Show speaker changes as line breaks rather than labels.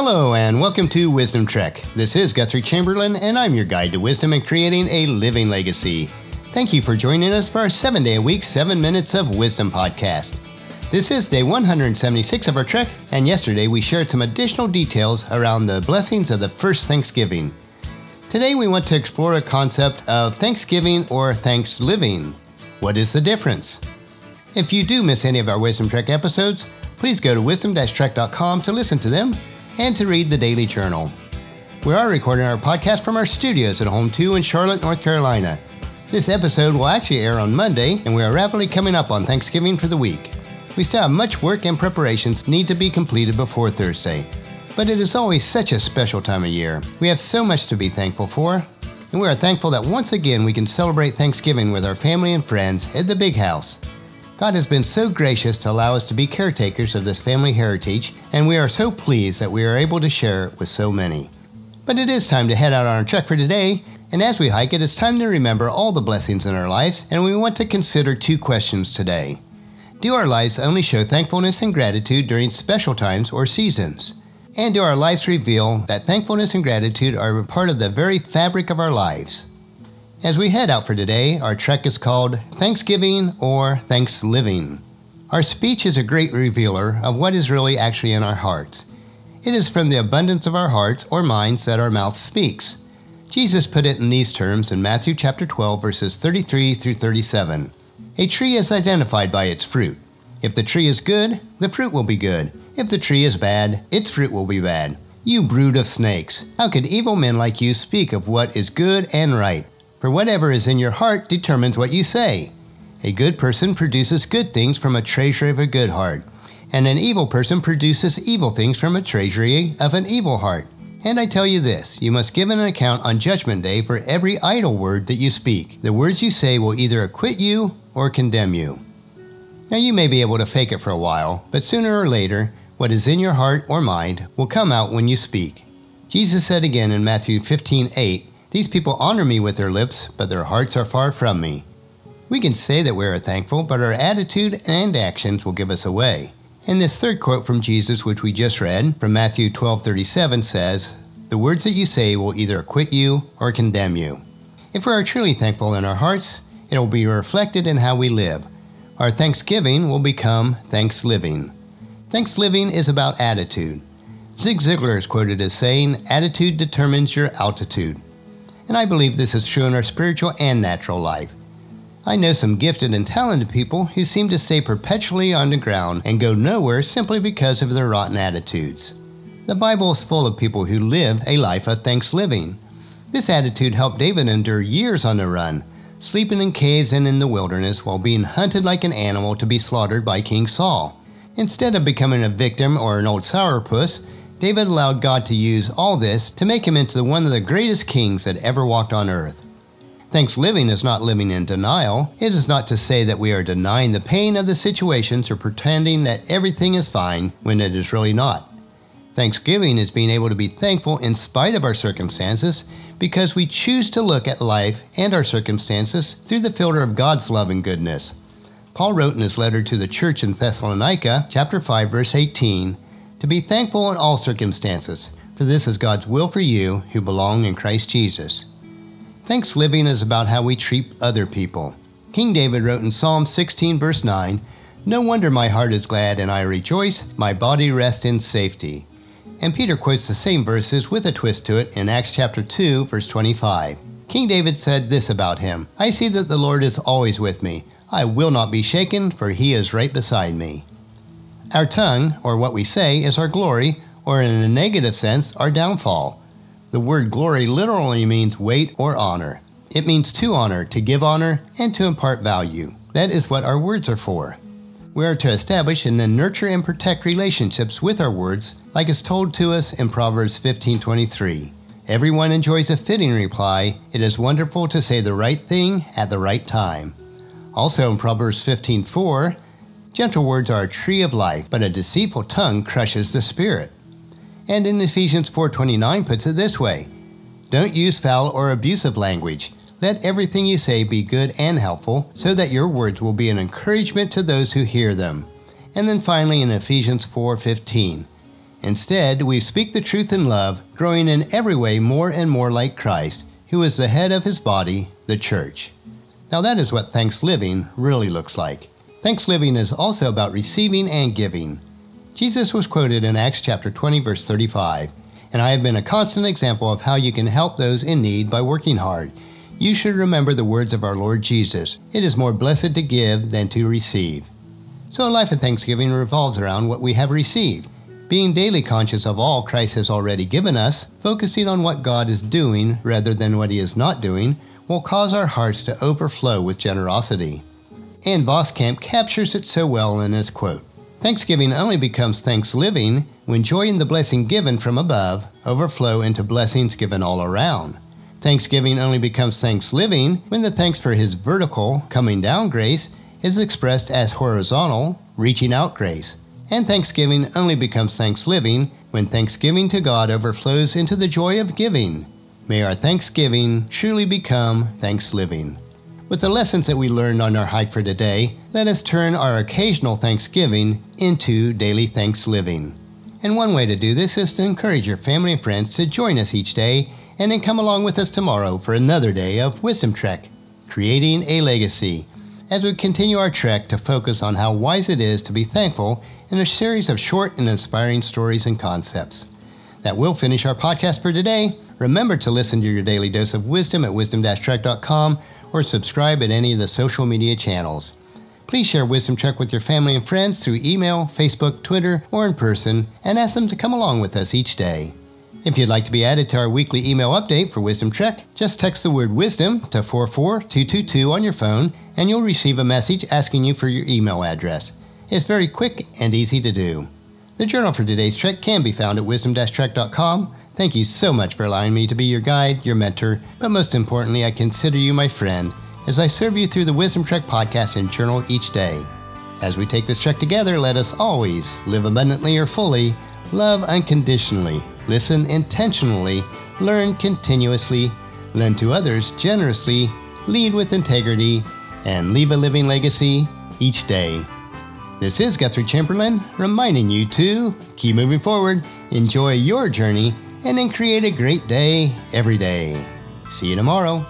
Hello, and welcome to Wisdom Trek. This is Guthrie Chamberlain, and I'm your guide to wisdom and creating a living legacy. Thank you for joining us for our seven day a week, seven minutes of wisdom podcast. This is day 176 of our trek, and yesterday we shared some additional details around the blessings of the first Thanksgiving. Today we want to explore a concept of Thanksgiving or Thanks Living. What is the difference? If you do miss any of our Wisdom Trek episodes, please go to wisdom-trek.com to listen to them and to read the Daily Journal. We are recording our podcast from our studios at Home 2 in Charlotte, North Carolina. This episode will actually air on Monday, and we are rapidly coming up on Thanksgiving for the week. We still have much work and preparations need to be completed before Thursday. But it is always such a special time of year. We have so much to be thankful for, and we are thankful that once again we can celebrate Thanksgiving with our family and friends at the Big House. God has been so gracious to allow us to be caretakers of this family heritage, and we are so pleased that we are able to share it with so many. But it is time to head out on our trek for today, and as we hike it's time to remember all the blessings in our lives, and we want to consider two questions today. Do our lives only show thankfulness and gratitude during special times or seasons? And do our lives reveal that thankfulness and gratitude are a part of the very fabric of our lives? As we head out for today, our trek is called Thanksgiving or Thanks Living. Our speech is a great revealer of what is really actually in our hearts. It is from the abundance of our hearts or minds that our mouth speaks. Jesus put it in these terms in Matthew chapter 12 verses 33 through 37. A tree is identified by its fruit. If the tree is good, the fruit will be good. If the tree is bad, its fruit will be bad. You brood of snakes, how could evil men like you speak of what is good and right? For whatever is in your heart determines what you say. A good person produces good things from a treasury of a good heart, and an evil person produces evil things from a treasury of an evil heart. And I tell you this you must give an account on Judgment Day for every idle word that you speak. The words you say will either acquit you or condemn you. Now, you may be able to fake it for a while, but sooner or later, what is in your heart or mind will come out when you speak. Jesus said again in Matthew 15 8, these people honor me with their lips, but their hearts are far from me. We can say that we are thankful, but our attitude and actions will give us away. And this third quote from Jesus, which we just read from Matthew 12:37, says, "The words that you say will either acquit you or condemn you." If we are truly thankful in our hearts, it will be reflected in how we live. Our thanksgiving will become thanks living. Thanks living is about attitude. Zig Ziglar is quoted as saying, "Attitude determines your altitude." And I believe this is true in our spiritual and natural life. I know some gifted and talented people who seem to stay perpetually on the ground and go nowhere simply because of their rotten attitudes. The Bible is full of people who live a life of thanks living. This attitude helped David endure years on the run, sleeping in caves and in the wilderness while being hunted like an animal to be slaughtered by King Saul. Instead of becoming a victim or an old sourpuss, David allowed God to use all this to make him into one of the greatest kings that ever walked on earth. Thanks living is not living in denial. It is not to say that we are denying the pain of the situations or pretending that everything is fine when it is really not. Thanksgiving is being able to be thankful in spite of our circumstances because we choose to look at life and our circumstances through the filter of God's love and goodness. Paul wrote in his letter to the church in Thessalonica, chapter 5, verse 18, to be thankful in all circumstances, for this is God's will for you who belong in Christ Jesus. Thanks living is about how we treat other people. King David wrote in Psalm 16, verse 9, No wonder my heart is glad and I rejoice, my body rests in safety. And Peter quotes the same verses with a twist to it in Acts chapter 2, verse 25. King David said this about him I see that the Lord is always with me. I will not be shaken, for he is right beside me. Our tongue, or what we say, is our glory, or in a negative sense, our downfall. The word glory literally means weight or honor. It means to honor, to give honor, and to impart value. That is what our words are for. We are to establish and then nurture and protect relationships with our words, like is told to us in Proverbs 15:23. Everyone enjoys a fitting reply. It is wonderful to say the right thing at the right time. Also in Proverbs 15:4, Gentle words are a tree of life, but a deceitful tongue crushes the spirit. And in Ephesians 4:29 puts it this way: Don't use foul or abusive language. Let everything you say be good and helpful, so that your words will be an encouragement to those who hear them. And then finally in Ephesians 4:15, Instead, we speak the truth in love, growing in every way more and more like Christ, who is the head of his body, the church. Now, that is what Thanksgiving really looks like. Thanksgiving is also about receiving and giving. Jesus was quoted in Acts chapter 20, verse 35, and I have been a constant example of how you can help those in need by working hard. You should remember the words of our Lord Jesus It is more blessed to give than to receive. So, a life of thanksgiving revolves around what we have received. Being daily conscious of all Christ has already given us, focusing on what God is doing rather than what He is not doing, will cause our hearts to overflow with generosity. Ann Voskamp captures it so well in his quote Thanksgiving only becomes thanks living when joy in the blessing given from above overflow into blessings given all around. Thanksgiving only becomes thanks living when the thanks for his vertical, coming down grace is expressed as horizontal, reaching out grace. And thanksgiving only becomes thanks living when thanksgiving to God overflows into the joy of giving. May our thanksgiving truly become thanks living. With the lessons that we learned on our hike for today, let us turn our occasional thanksgiving into daily thanks living. And one way to do this is to encourage your family and friends to join us each day and then come along with us tomorrow for another day of Wisdom Trek, creating a legacy, as we continue our trek to focus on how wise it is to be thankful in a series of short and inspiring stories and concepts. That will finish our podcast for today. Remember to listen to your daily dose of wisdom at wisdom-trek.com or subscribe at any of the social media channels. Please share Wisdom Trek with your family and friends through email, Facebook, Twitter, or in person, and ask them to come along with us each day. If you'd like to be added to our weekly email update for Wisdom Trek, just text the word wisdom to 44222 on your phone and you'll receive a message asking you for your email address. It's very quick and easy to do. The journal for today's trek can be found at wisdom-trek.com. Thank you so much for allowing me to be your guide, your mentor, but most importantly, I consider you my friend as I serve you through the Wisdom Trek podcast and journal each day. As we take this trek together, let us always live abundantly or fully, love unconditionally, listen intentionally, learn continuously, lend to others generously, lead with integrity, and leave a living legacy each day. This is Guthrie Chamberlain reminding you to keep moving forward, enjoy your journey, and then create a great day every day. See you tomorrow.